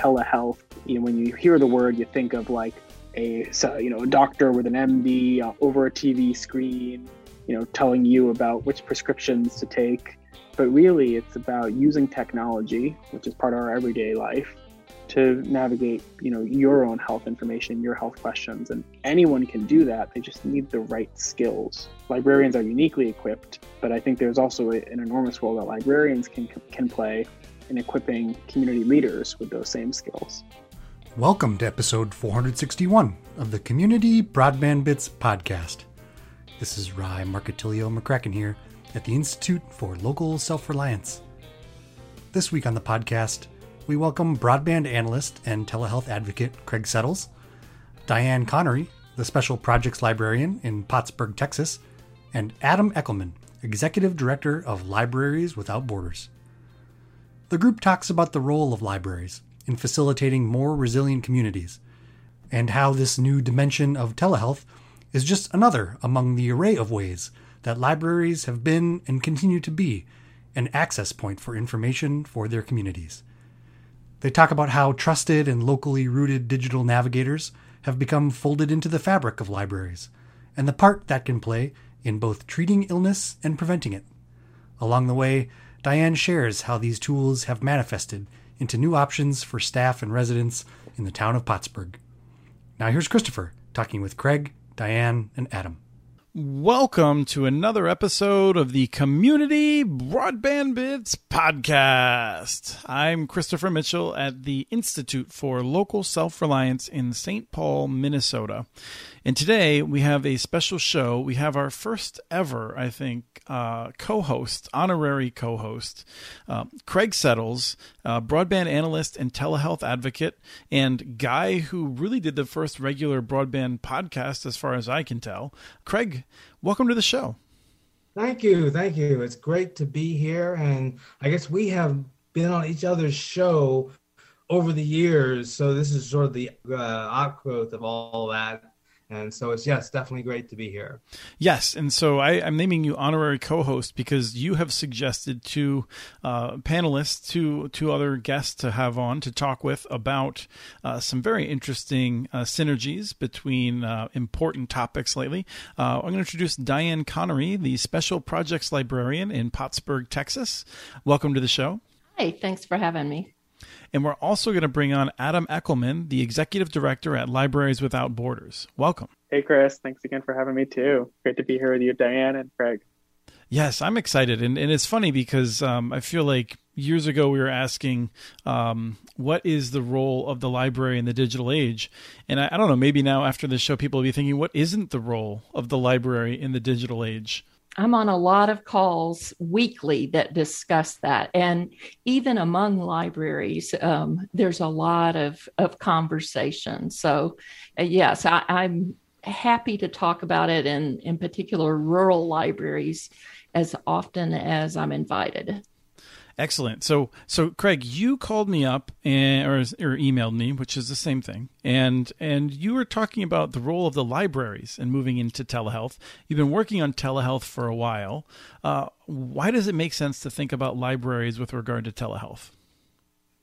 telehealth, you know, when you hear the word, you think of like a you know a doctor with an MD uh, over a TV screen, you know, telling you about which prescriptions to take. But really, it's about using technology, which is part of our everyday life, to navigate you know your own health information your health questions. And anyone can do that. They just need the right skills. Librarians are uniquely equipped but i think there's also an enormous role that librarians can can play in equipping community leaders with those same skills. Welcome to episode 461 of the community broadband bits podcast. This is Ry Marcattilio McCracken here at the institute for local self-reliance. This week on the podcast we welcome broadband analyst and telehealth advocate Craig Settles, Dianne Connery, the special projects librarian in Pottsboro, Texas, and Adam Echelman, executive director of Libraries Without Borders. The group talks about the role of libraries in facilitating more resilient communities and how this new dimension of telehealth is just another among the array of ways that libraries have been and continue to be an access point for information for their communities. They talk about how trusted and locally rooted digital navigators have become folded into the fabric of libraries, and the part that can play in both treating illness and preventing it. Along the way, Dianne shares how these tools have manifested into new options for staff and residents in the town of Pottsboro. Now here's Christopher talking with Craig, Dianne, and Adam. Welcome to another episode of the Community Broadband Bits podcast. I'm Christopher Mitchell at the Institute for Local Self Reliance in St. Paul, Minnesota. And today we have a special show. We have our first ever, I think, uh, co host, honorary co host, uh, Craig Settles, uh, broadband analyst and telehealth advocate, and guy who really did the first regular broadband podcast, as far as I can tell. Craig, welcome to the show. Thank you. Thank you. It's great to be here. And I guess we have been on each other's show over the years. So this is sort of the uh, outgrowth of all that and so it's yes, definitely great to be here. Yes, and so I, am naming you honorary co-host because you have suggested to uh, panelists, to to other guests to have on to talk with about uh, some very interesting uh, synergies between uh, important topics lately. Uh, I'm going to introduce Dianne Connery, the special projects librarian in Pottsboro, Texas. Welcome to the show. Hi, thanks for having me. And we're also going to bring on Adam Echelman, the executive director at Libraries Without Borders. Welcome. Hey, Chris. Thanks again for having me, too. Great to be here with you, Dianne and Craig. Yes, I'm excited. And, and it's funny because um, I feel like years ago we were asking um, what is the role of the library in the digital age and I, I, don't know maybe now after this show people will be thinking what isn't the role of the library in the digital age I'm on a lot of calls weekly that discuss that. And even among libraries, um, there's a lot of, of conversation. So, uh, yes, I, I'm happy to talk about it in, in particular rural libraries as often as I'm invited. Excellent. So, so Craig, you called me up and or, or emailed me, which is the same thing, and and you were talking about the role of the libraries and moving into telehealth. You've been working on telehealth for a while. Uh, why does it make sense to think about libraries with regard to telehealth?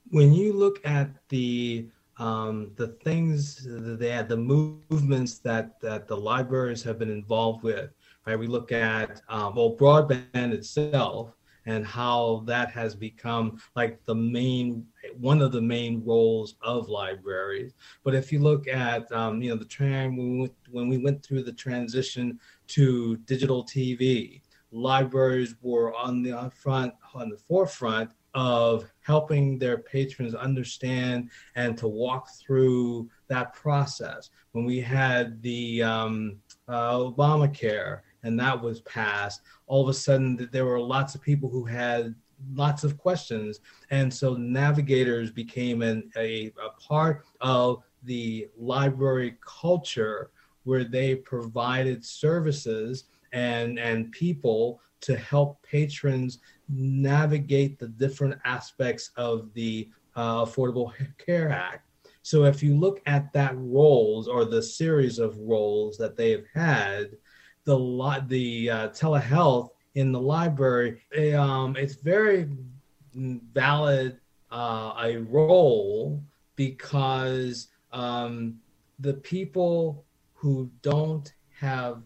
When you look at the um, the things that the movements that that the libraries have been involved with, right? We look at um, well broadband itself and how that has become like the main one of the main roles of libraries. But if you look at um, you know the trend when we went, when we went through the transition to digital TV, libraries were on the front on the forefront of helping their patrons understand and to walk through that process. When we had the um, uh, Obamacare and that was passed, all of a sudden there were lots of people who had lots of questions. And so navigators became an, a, a part of the library culture where they provided services and, and people to help patrons navigate the different aspects of the uh, Affordable Care Act. So if you look at that roles or the series of roles that they've had, the the uh, telehealth in the library, um, it's very valid uh, a role because um, the people who don't have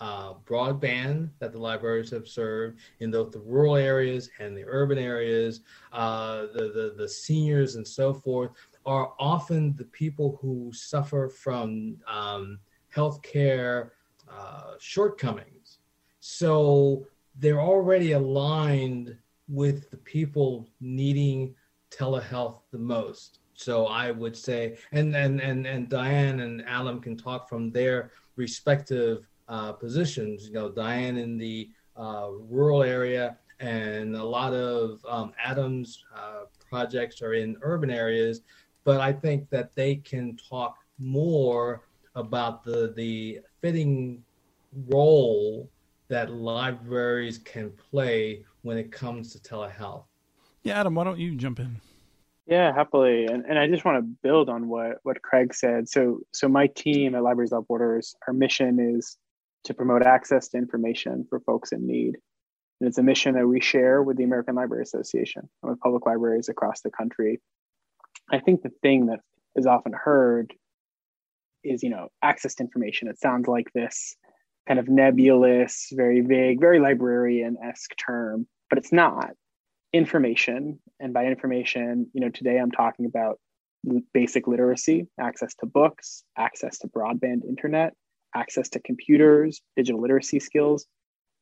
uh, broadband that the libraries have served in both the rural areas and the urban areas, uh, the, the, the seniors and so forth, are often the people who suffer from um, healthcare uh, shortcomings. So they're already aligned with the people needing telehealth the most. So I would say, and and and and Dianne and Adam can talk from their respective uh, positions. You know, Dianne in the uh, rural area, and a lot of um, Adam's uh, projects are in urban areas. But I think that they can talk more about the the fitting role that libraries can play when it comes to telehealth. Yeah, Adam, why don't you jump in? Yeah, happily. And, and I just want to build on what, what Craig said. So, so my team at Libraries Without Borders, our mission is to promote access to information for folks in need. And it's a mission that we share with the American Library Association and with public libraries across the country. I think the thing that is often heard is, you know, access to information. It sounds like this kind of nebulous, very vague, very librarian esque term, but it's not. Information, and by information, you know, today I'm talking about basic literacy, access to books, access to broadband internet, access to computers, digital literacy skills.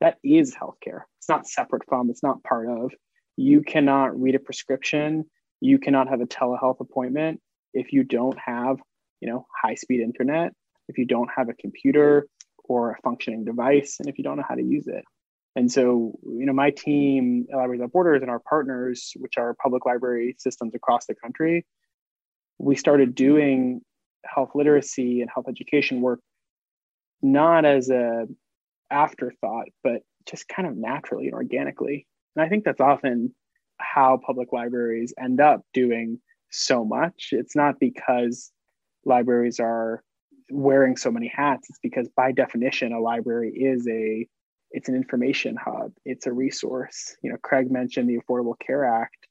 That is healthcare. It's not separate from, it's not part of. You cannot read a prescription, you cannot have a telehealth appointment if you don't have, you know, high-speed internet, if you don't have a computer, or a functioning device and if you don't know how to use it. And so, you know, my team, Libraries Without Borders, and our partners, which are public library systems across the country, we started doing health literacy and health education work not as a afterthought, but just kind of naturally and organically. And I think that's often how public libraries end up doing so much. It's not because libraries are wearing so many hats it's because by definition a library is a it's an information hub. It's a resource. You know craig mentioned the affordable care act.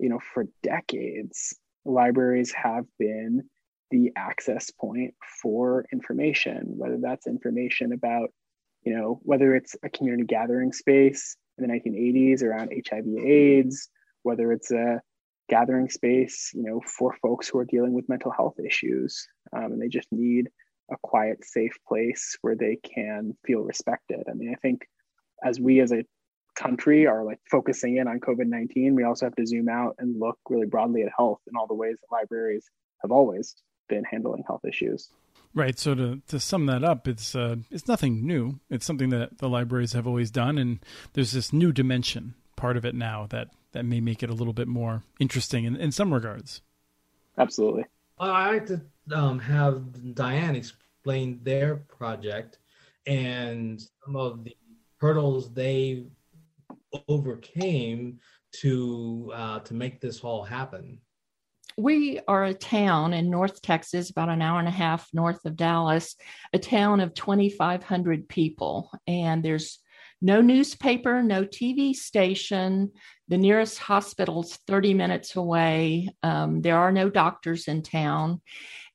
You know for decades libraries have been the access point for information whether that's information about you know whether it's a community gathering space in the 1980s around hiv aids whether it's a gathering space, you know, for folks who are dealing with mental health issues, um, and they just need a quiet, safe place where they can feel respected. I mean, I think as we as a country are like focusing in on COVID 19, we also have to zoom out and look really broadly at health in all the ways that libraries have always been handling health issues. Right. So to, to sum that up, it's uh, it's nothing new. It's something that the libraries have always done, and there's this new dimension part of it now that that may make it a little bit more interesting in, in some regards. Absolutely. I like to um, have Dianne explain their project and some of the hurdles they overcame to uh, to make this all happen. We are a town in North Texas, about an hour and a half north of Dallas, a town of 2,500 people, and there's no newspaper, no TV station. The nearest hospital's 30 minutes away. Um, there are no doctors in town.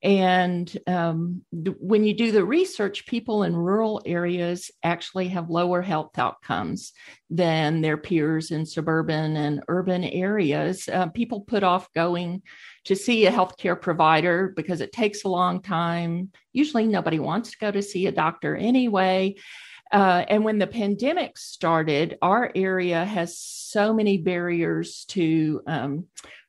And um, when you do the research, people in rural areas actually have lower health outcomes than their peers in suburban and urban areas. Uh, people put off going to see a healthcare provider because it takes a long time. Usually, nobody wants to go to see a doctor anyway. Uh, and when the pandemic started, our area has so many barriers to um,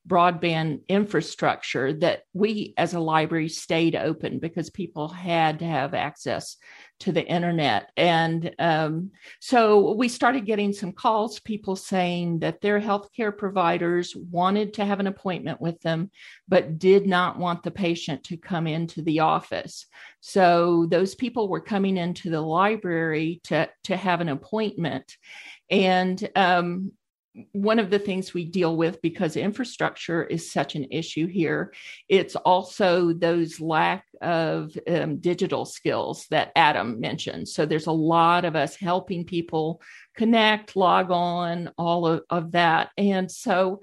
broadband infrastructure that we as a library stayed open because people had to have access to the internet. And um, so we started getting some calls people saying that their healthcare providers wanted to have an appointment with them but did not want the patient to come into the office. So those people were coming into the library to to have an appointment. And um, one of the things we deal with because infrastructure is such an issue here it's also those lack of um, digital skills that adam mentioned. So there's a lot of us helping people connect log on all of, of that. And so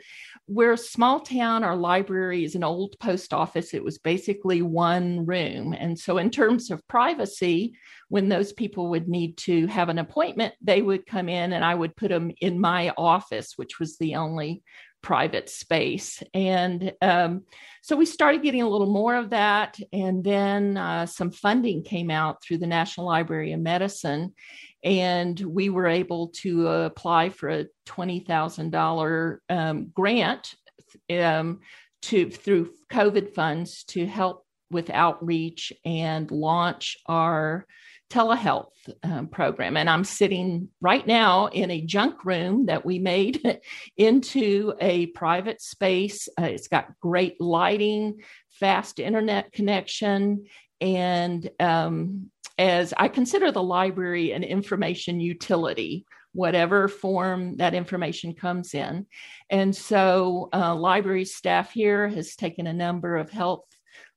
we're a small town. Our library is an old post office. It was basically one room. And so in terms of privacy when those people would need to have an appointment, they would come in and I would put them in my office, which was the only private space. And um, so we started getting a little more of that. And then uh, some funding came out through the National Library of Medicine. And we were able to uh, apply for a $20,000 um, grant um, to through COVID funds to help with outreach and launch our telehealth um, program. And I'm sitting right now in a junk room that we made into a private space. Uh, it's got great lighting, fast internet connection, and um, as I consider the library an information utility, whatever form that information comes in. And so, uh, library staff here has taken a number of health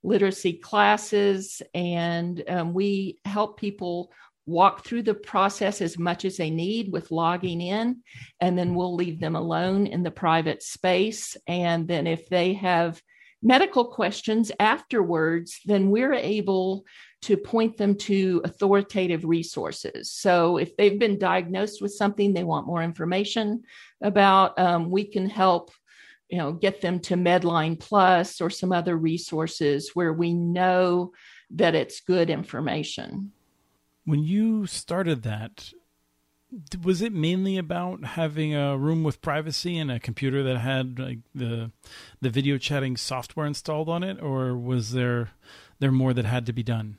literacy classes, and um, we help people walk through the process as much as they need with logging in, and then we'll leave them alone in the private space. And then if they have medical questions afterwards, then we're able to point them to authoritative resources. So if they've been diagnosed with something they want more information about, um, we can help you know get them to medline plus or some other resources where we know that it's good information. When you started that was it mainly about having a room with privacy and a computer that had like the the video chatting software installed on it or was there there more that had to be done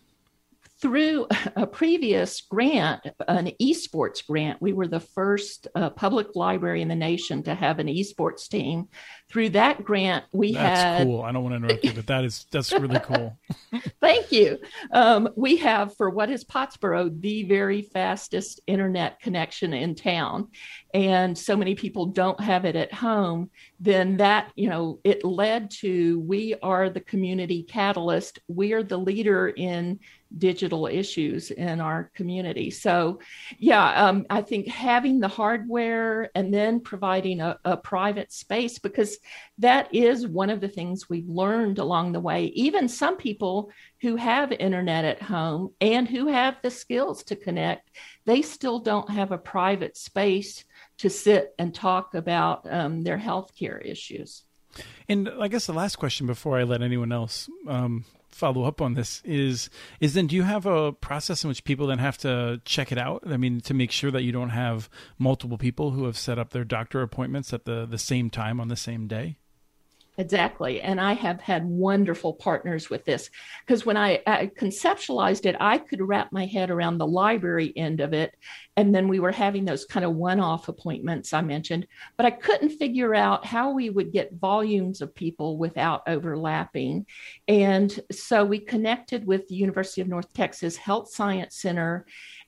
through a previous grant, an esports grant, we were the first uh, public library in the nation to have an esports team. Through that grant, we that's had. That's cool. I don't want to interrupt you, but that is that's really cool. Thank you. Um, we have for what is Pottsboro the very fastest internet connection in town, and so many people don't have it at home. Then that you know it led to we are the community catalyst. We are the leader in digital issues in our community. So, yeah, um, I think having the hardware and then providing a, a, private space, because that is one of the things we've learned along the way. Even some people who have internet at home and who have the skills to connect, they still don't have a private space to sit and talk about um, their healthcare issues. And I guess the last question before I let anyone else um, follow up on this is is then do you have a process in which people then have to check it out? I mean to make sure that you don't have multiple people who have set up their doctor appointments at the the same time on the same day Exactly. And I have had wonderful partners with this because when I, I, conceptualized it, I could wrap my head around the library end of it. And then we were having those kind of one off appointments I mentioned, but I couldn't figure out how we would get volumes of people without overlapping. And so we connected with the University of North Texas Health Science Center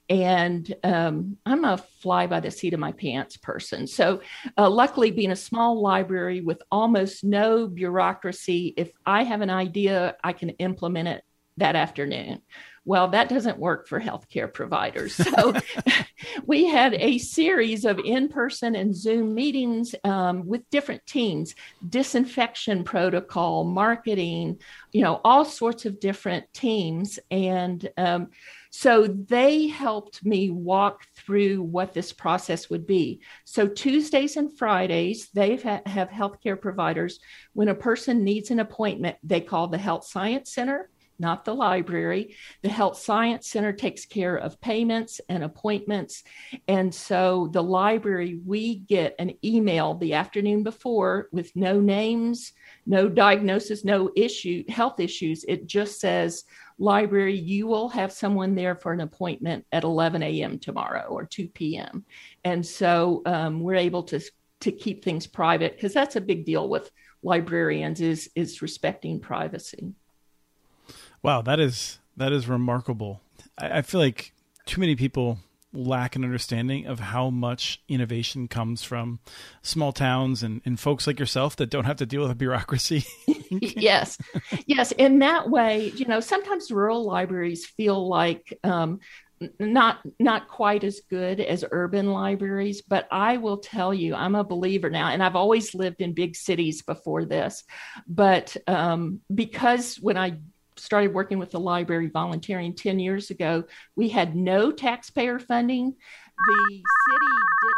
and um, I'm a fly by the seat of my pants person. So, uh, luckily, being a small library with almost no bureaucracy, if I have an idea, I can implement it that afternoon. Well, that doesn't work for healthcare providers. So, we had a series of in person and Zoom meetings um, with different teams, disinfection protocol, marketing, you know, all sorts of different teams. And um, so they helped me walk through what this process would be. So Tuesdays and Fridays, they ha- have healthcare providers. When a person needs an appointment, they call the Health Science Center, not the library. The Health Science Center takes care of payments and appointments. And so the library, we get an email the afternoon before with no names, no diagnosis, no issue, health issues. It just says, library, you will have someone there for an appointment at 11 a.m. tomorrow or 2 p.m. And so um, we're able to to keep things private because that's a big deal with librarians is is respecting privacy. Wow, that is that is remarkable. I, I feel like too many people lack an understanding of how much innovation comes from small towns and, and folks like yourself that don't have to deal with a bureaucracy. yes, yes. In that way, you know, sometimes rural libraries feel like um, not not quite as good as urban libraries but i will tell you i'm a believer now and i've always lived in big cities before this but um, because when i started working with the library volunteering 10 years ago we had no taxpayer funding the city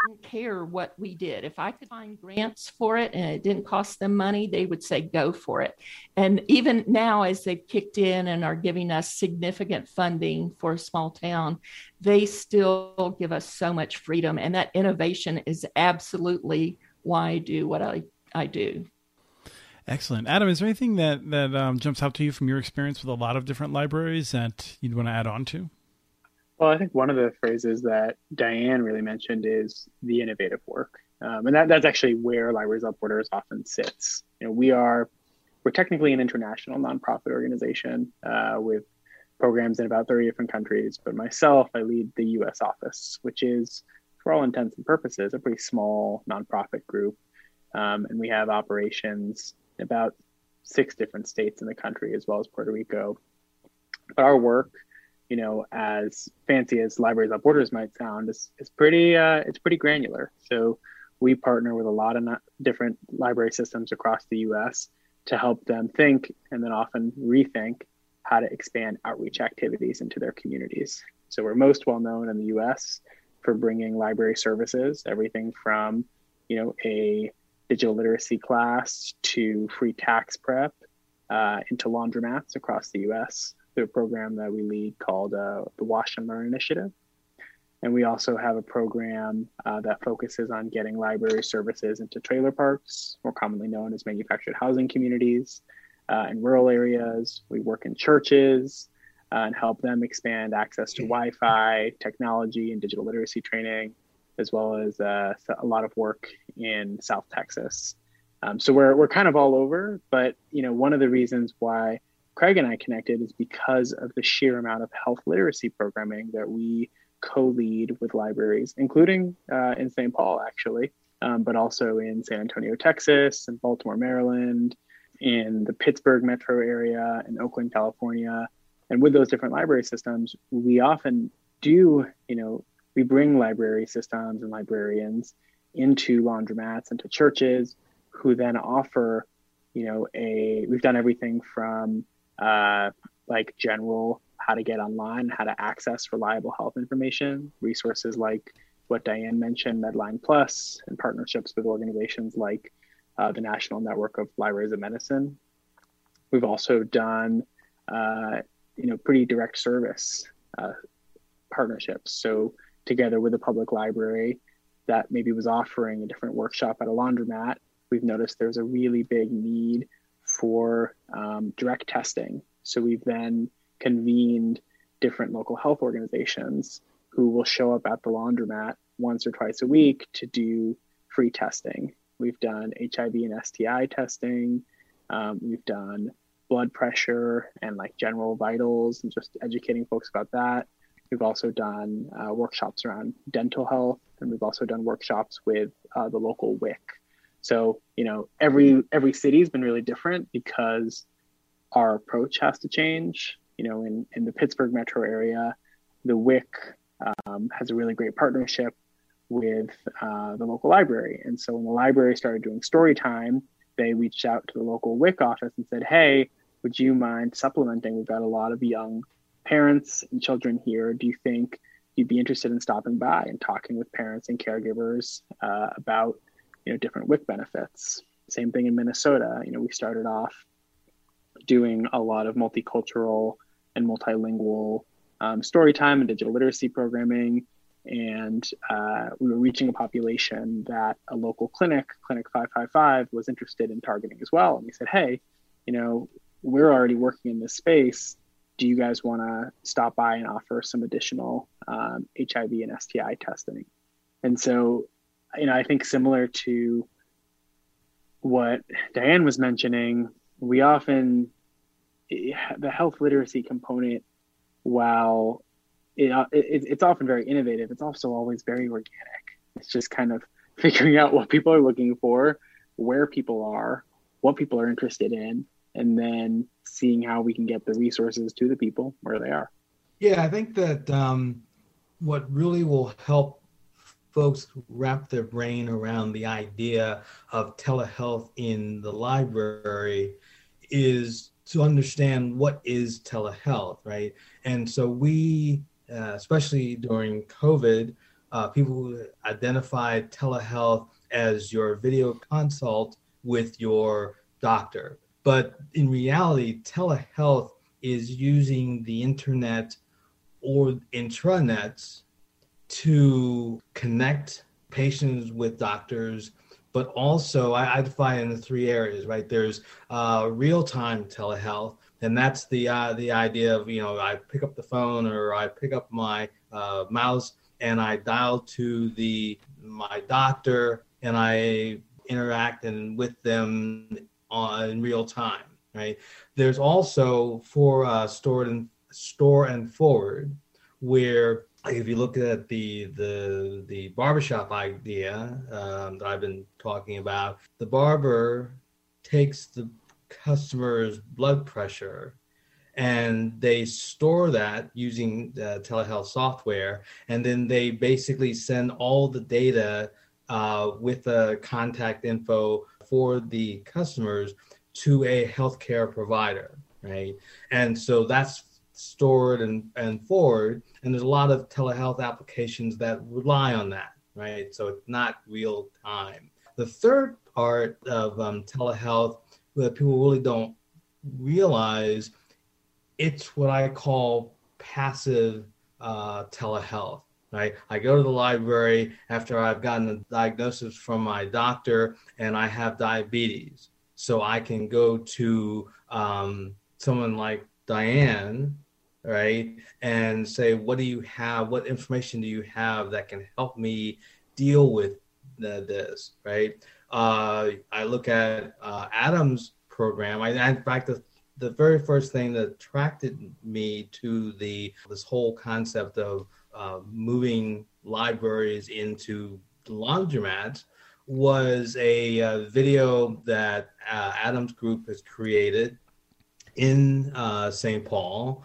didn't care what we did. If I could find grants for it and it didn't cost them money, they would say go for it. And even now, as they've kicked in and are giving us significant funding for a small town, they still give us so much freedom. And that innovation is absolutely why I do what I, I do. Excellent, Adam. Is there anything that that um, jumps out to you from your experience with a lot of different libraries that you'd want to add on to? Well, I think one of the phrases that Dianne really mentioned is the innovative work. Um, and that, that's actually where Libraries Without Borders often sits. You know, we are, we're technically an international nonprofit organization uh, with programs in about 30 different countries. But myself, I lead the US office, which is, for all intents and purposes, a pretty small nonprofit group. Um, and we have operations about six different states in the country, as well as Puerto Rico. But our work you know, as fancy as Libraries Without Borders might sound, is is pretty uh, it's pretty granular. So we partner with a lot of different library systems across the U.S. to help them think and then often rethink how to expand outreach activities into their communities. So we're most well known in the U.S. for bringing library services, everything from you know a digital literacy class to free tax prep uh, into laundromats across the U.S through a program that we lead called uh, the Wash and Learn Initiative. And we also have a program uh, that focuses on getting library services into trailer parks, more commonly known as manufactured housing communities, uh, in rural areas. We work in churches uh, and help them expand access to Wi Fi, technology, and digital literacy training, as well as uh, a lot of work in South Texas. Um, so we're, we're kind of all over, but you know one of the reasons why Craig and I connected is because of the sheer amount of health literacy programming that we co-lead with libraries, including uh, in St. Paul, actually, um, but also in San Antonio, Texas, and Baltimore, Maryland, in the Pittsburgh metro area, in Oakland, California. And with those different library systems, we often do, you know, we bring library systems and librarians into laundromats, and to churches, who then offer, you know, a, we've done everything from uh, like general how to get online, how to access reliable health information, resources like what Dianne mentioned, Medline Plus, and partnerships with organizations like uh, the National Network of Libraries of Medicine. We've also done, uh, you know, pretty direct service uh, partnerships. So together with a public library that maybe was offering a different workshop at a laundromat, we've noticed there's a really big need for um, direct testing. So we've then convened different local health organizations who will show up at the laundromat once or twice a week to do free testing. We've done HIV and STI testing. Um, we've done blood pressure and like general vitals and just educating folks about that. We've also done uh, workshops around dental health, and we've also done workshops with uh, the local WIC, so, you know, every every city has been really different because our approach has to change. You know, in, in the Pittsburgh metro area, the WIC um, has a really great partnership with uh, the local library. And so when the library started doing story time, they reached out to the local WIC office and said, hey, would you mind supplementing? We've got a lot of young parents and children here. Do you think you'd be interested in stopping by and talking with parents and caregivers uh, about you know different WIC benefits. Same thing in Minnesota. You know, we started off doing a lot of multicultural and multilingual um, story time and digital literacy programming. And uh, we were reaching a population that a local clinic, Clinic 555, was interested in targeting as well. And we said, hey, you know, we're already working in this space. Do you guys want to stop by and offer some additional um, HIV and STI testing? And so you know, I think similar to what Dianne was mentioning, we often the health literacy component, while it, it, it's often very innovative. It's also always very organic. It's just kind of figuring out what people are looking for, where people are, what people are interested in, and then seeing how we can get the resources to the people where they are. Yeah, I think that um, what really will help folks wrap their brain around the idea of telehealth in the library is to understand what is telehealth, right? And so we, uh, especially during COVID, uh, people identified telehealth as your video consult with your doctor. But in reality, telehealth is using the internet or intranets to connect patients with doctors but also I, I define in the three areas, right? There's uh, real-time telehealth, and that's the uh, the idea of you know I pick up the phone or I pick up my uh, mouse and I dial to the my doctor and I interact and with them on in real time, right? There's also for uh, stored and store and forward where if you look at the the the barbershop idea um, that I've been talking about, the barber takes the customer's blood pressure and they store that using uh, telehealth software and then they basically send all the data uh, with the contact info for the customers to a healthcare provider right and so that's stored and, and forward. And there's a lot of telehealth applications that rely on that, right? So it's not real time. The third part of um, telehealth that people really don't realize, it's what I call passive uh, telehealth. Right? I go to the library after I've gotten a diagnosis from my doctor and I have diabetes. So I can go to um, someone like Dianne right? And say, what do you have? What information do you have that can help me deal with the, this, right? Uh, I look at uh, Adam's program. I, in fact, the, the very first thing that attracted me to the this whole concept of uh, moving libraries into laundromats was a uh, video that uh, Adam's group has created in uh, St. Paul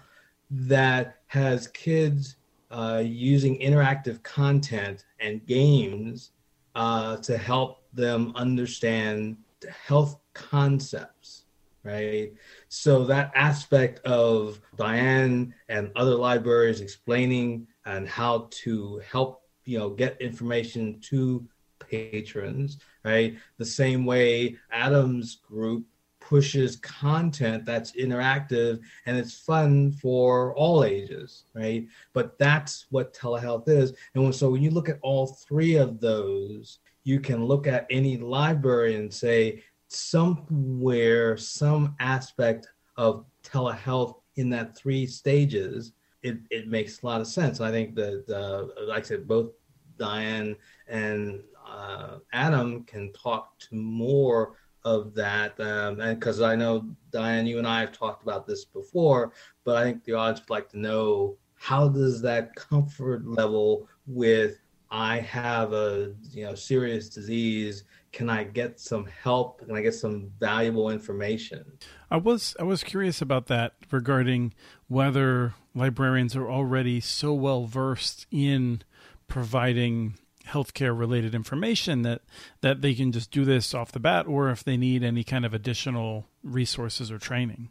that has kids uh, using interactive content and games to help them understand health concepts, right? So that aspect of Dianne and other libraries explaining and how to help you know get information to patrons, right? The same way Adam's group pushes content that's interactive and it's fun for all ages, right? But that's what telehealth is. And so when you look at all three of those, you can look at any library and say somewhere, some aspect of telehealth in that three stages, it, it makes a lot of sense. I think that, uh, like I said, both Dianne and uh, Adam can talk to more of that. Um, and because I know, Dianne, you and I have talked about this before, but I think the audience would like to know how does that comfort level with I have a you know serious disease can I get some help? Can I get some valuable information? I was I was curious about that regarding whether librarians are already so well versed in providing healthcare related information that that they can just do this off the bat or if they need any kind of additional resources or training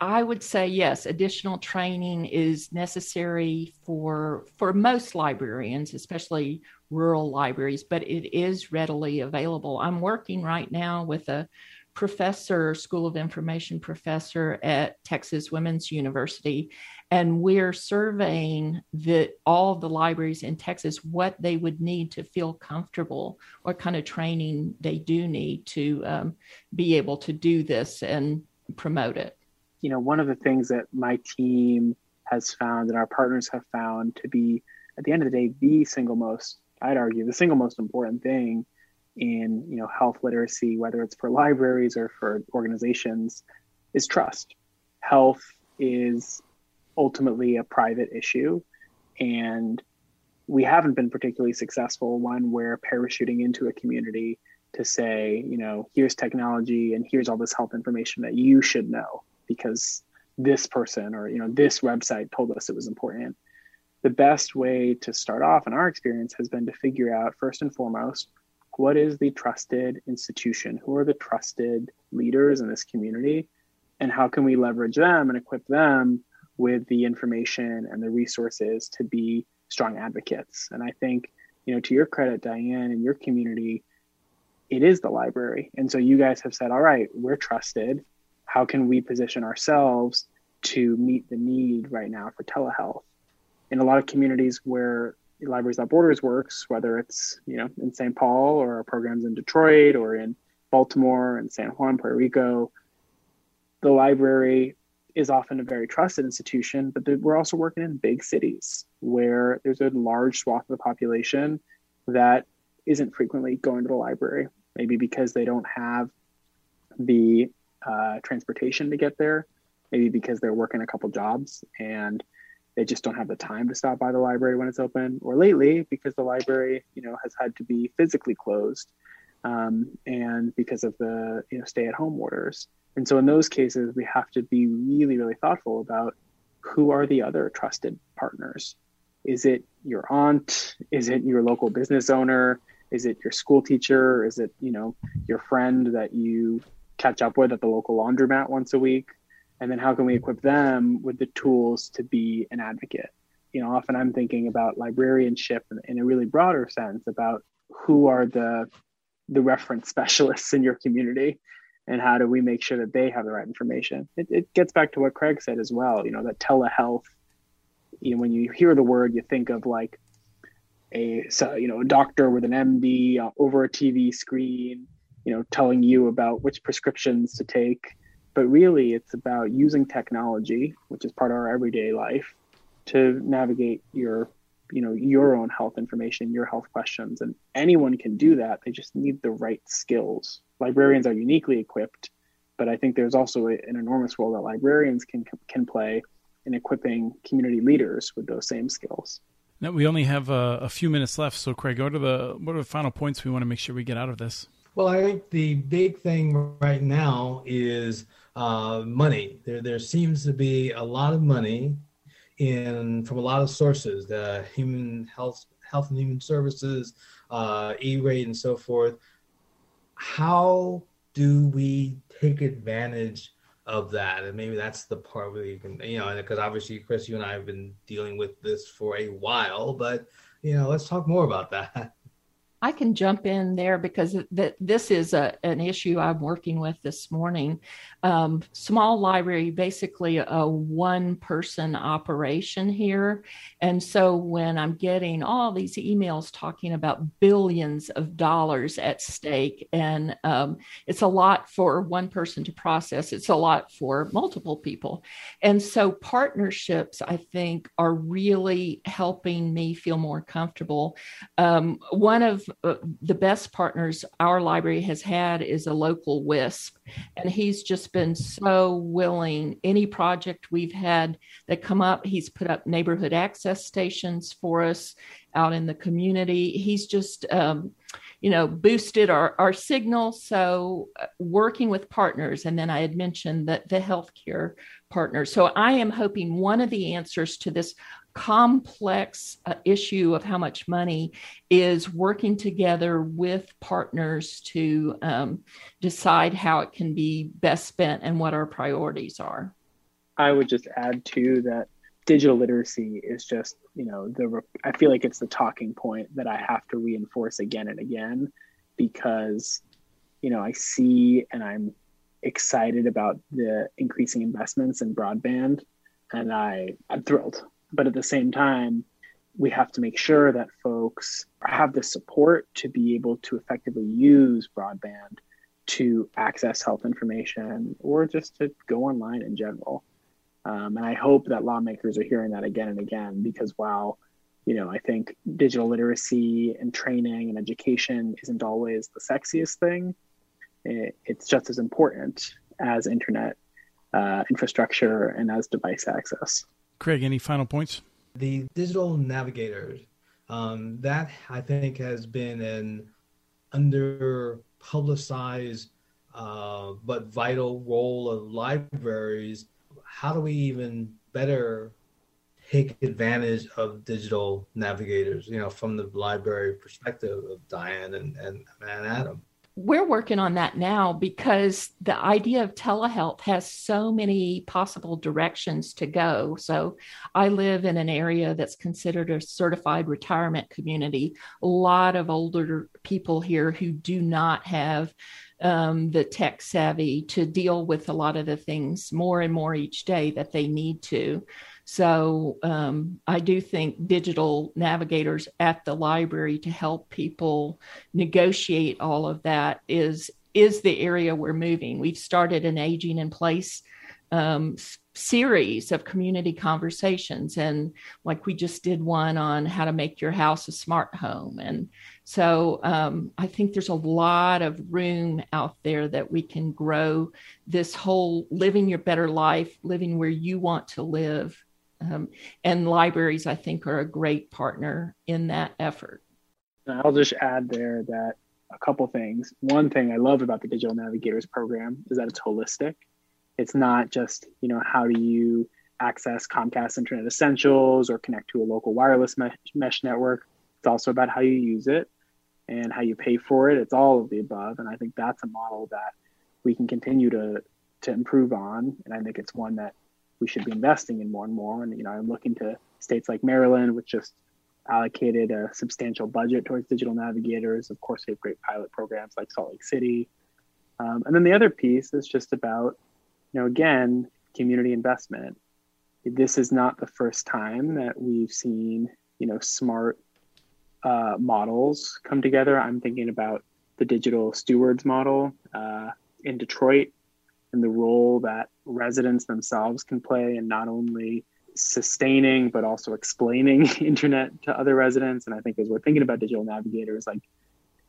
I would say yes, additional training is necessary for for most librarians, especially rural libraries, but it is readily available. I'm working right now with a professor, School of Information professor at Texas Women's University, and we're surveying the all the libraries in Texas what they would need to feel comfortable, what kind of training they do need to um, be able to do this and promote it. You know, one of the things that my team has found and our partners have found to be, at the end of the day, the single most, I'd argue, the single most important thing in you know health literacy, whether it's for libraries or for organizations, is trust. Health is ultimately a private issue, And we haven't been particularly successful one where parachuting into a community to say, you know, here's technology and here's all this health information that you should know because this person or you know this website told us it was important. The best way to start off in our experience has been to figure out first and foremost what is the trusted institution? Who are the trusted leaders in this community? And how can we leverage them and equip them with the information and the resources to be strong advocates? And I think, you know, to your credit, Dianne, and your community, it is the library. And so you guys have said, all right, we're trusted. How can we position ourselves to meet the need right now for telehealth? In a lot of communities where Libraries Without Borders works, whether it's you know in St. Paul or our programs in Detroit or in Baltimore and San Juan, Puerto Rico, the library is often a very trusted institution, but we're also working in big cities where there's a large swath of the population that isn't frequently going to the library, maybe because they don't have the uh, transportation to get there, maybe because they're working a couple jobs and they just don't have the time to stop by the library when it's open. Or lately because the library you know has had to be physically closed um, and because of the you know stay at home orders. And so in those cases we have to be really really thoughtful about who are the other trusted partners. Is it your aunt? Is it your local business owner? Is it your school teacher? Is it you know your friend that you catch up with at the local laundromat once a week and then how can we equip them with the tools to be an advocate? You know often i'm thinking about librarianship in, a really broader sense about who are the the reference specialists in your community and how do we make sure that they have the right information? It, it gets back to what craig said as well you know that telehealth you know when you hear the word you think of like a so, you know a doctor with an md uh, over a tv screen you know telling you about which prescriptions to take but really it's about using technology which is part of our everyday life to navigate your you know your own health information your health questions. And anyone can do that. They just need the right skills. Librarians are uniquely equipped but i think there's also a, an enormous role that librarians can can play in equipping community leaders with those same skills. Now we only have a, a few minutes left so craig what are the what are the final points we want to make sure we get out of this well i think the big thing right now is uh, money. There, there seems to be a lot of money in from a lot of sources, the human health, health and human services, uh, E-rate, and so forth. How do we take advantage of that? And maybe that's the part where you can, you know, because obviously, Chris, you and I have been dealing with this for a while, but you know, let's talk more about that. I can jump in there because that this is a, an issue I'm working with this morning. Um, small library, basically a one person operation here. And so when I'm getting all these emails talking about billions of dollars at stake, and um, it's a lot for one person to process, it's a lot for multiple people. And so partnerships, I think, are really helping me feel more comfortable. Um, one of uh, the best partners our library has had is a local WISP, and he's just been so willing. Any project we've had that come up, he's put up neighborhood access stations for us out in the community. He's just um, you know boosted our, our signal so uh, working with partners and then i had mentioned that the healthcare partners so i am hoping one of the answers to this complex uh, issue of how much money is working together with partners to um, decide how it can be best spent and what our priorities are. I would just add too that digital literacy is just you know the I feel like it's the talking point that I have to reinforce again and again because you know I see and I'm excited about the increasing investments in broadband and I I'm thrilled but at the same time, we have to make sure that folks have the support to be able to effectively use broadband to access health information or just to go online in general. Um, and I hope that lawmakers are hearing that again and again because while you know I think digital literacy and training and education isn't always the sexiest thing, it, it's just as important as internet uh, infrastructure and as device access. Craig, any final points? The digital navigators, um, that I think has been an under publicized uh, but vital role of libraries. How do we even better take advantage of digital navigators, you know, from the library perspective of Dianne and, and, and Adam? We're working on that now because the idea of telehealth has so many possible directions to go. So, I live in an area that's considered a certified retirement community. A lot of older people here who do not have um, the tech savvy to deal with a lot of the things more and more each day that they need to. So um, I do think digital navigators at the library to help people negotiate all of that is is the area we're moving. We've started an aging in place um, series of community conversations, and like we just did one on how to make your house a smart home, and so um, I think there's a lot of room out there that we can grow this whole living your better life, living where you want to live um, and libraries, I think, are a great partner in that effort. I'll just add there that a couple things. One thing I love about the Digital Navigators program is that it's holistic. It's not just, you know, how do you access Comcast Internet Essentials or connect to a local wireless mesh, mesh network. It's also about how you use it and how you pay for it. It's all of the above. And I think that's a model that we can continue to to improve on. And I think it's one that we should be investing in more and more. And you know, I'm looking to states like Maryland, which just allocated a substantial budget towards digital navigators. Of course, we have great pilot programs like Salt Lake City. Um, and then the other piece is just about, you know, again, community investment. This is not the first time that we've seen, you know, smart uh, models come together. I'm thinking about the digital stewards model uh, in Detroit and the role that residents themselves can play in not only sustaining but also explaining internet to other residents. And i think as we're thinking about digital navigators like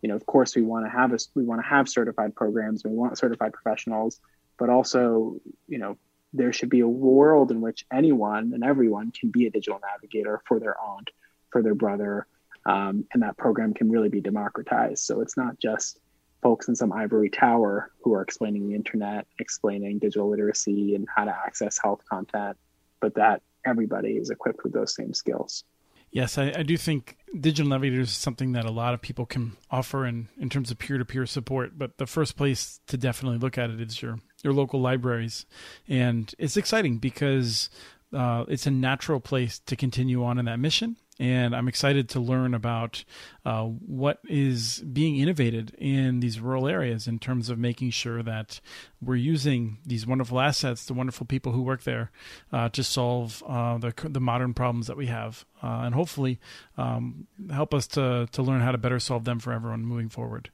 you know of course we want to have a we want to have certified programs we want certified professionals but also you know there should be a world in which anyone and everyone can be a digital navigator for their aunt for their brother um, and that program can really be democratized. So it's not just folks in some ivory tower who are explaining the internet, explaining digital literacy and how to access health content, but that everybody is equipped with those same skills. Yes, I, I, do think digital navigators is something that a lot of people can offer in, in terms of peer to peer support. But the first place to definitely look at it is your your local libraries, and it's exciting because uh, it's a natural place to continue on in that mission and I'm excited to learn about uh, what is being innovated in these rural areas in terms of making sure that we're using these wonderful assets, the wonderful people who work there, uh, to solve uh, the the modern problems that we have, uh, and hopefully um, help us to to learn how to better solve them for everyone moving forward.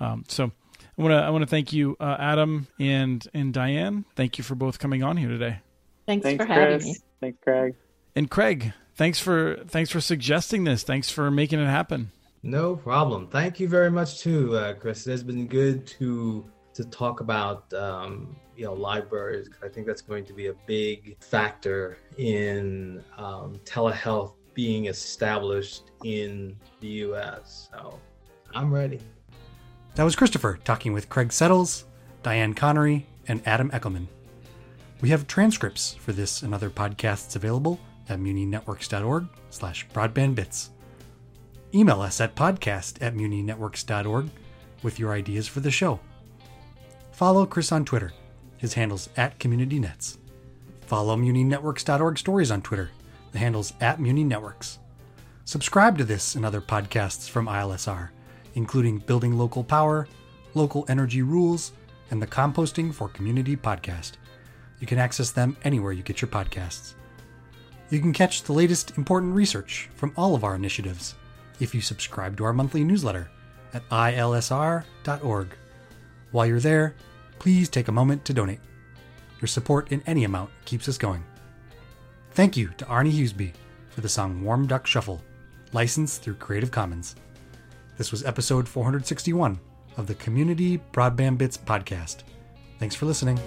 Um, so. I want to I want to thank you, uh, Adam and and Dianne. Thank you for both coming on here today. Thanks, Thanks for having Chris. me. Thanks, Craig. And Craig, thanks for thanks for suggesting this. Thanks for making it happen. No problem. Thank you very much too, uh, Chris. It has been good to to talk about um, you know libraries. I think that's going to be a big factor in um, telehealth being established in the U.S. So I'm ready. That was Christopher talking with Craig Settles, Dianne Connery, and Adam Echelman. We have transcripts for this and other podcasts available at muninetworks.org slash broadbandbits. Email us at podcast at muninetworks.org with your ideas for the show. Follow Chris on Twitter. His handle's at CommunityNets. Follow muninetworks.org stories on Twitter. The handle's at muninetworks. Subscribe to this and other podcasts from ILSR, including Building Local Power, Local Energy Rules, and the Composting for Community podcast. You can access them anywhere you get your podcasts. You can catch the latest important research from all of our initiatives if you subscribe to our monthly newsletter at ilsr.org. While you're there, please take a moment to donate. Your support in any amount keeps us going. Thank you to Arne Huseby for the song Warm Duck Shuffle, licensed through Creative Commons. This was episode 461 of the Community Broadband Bits podcast. Thanks for listening.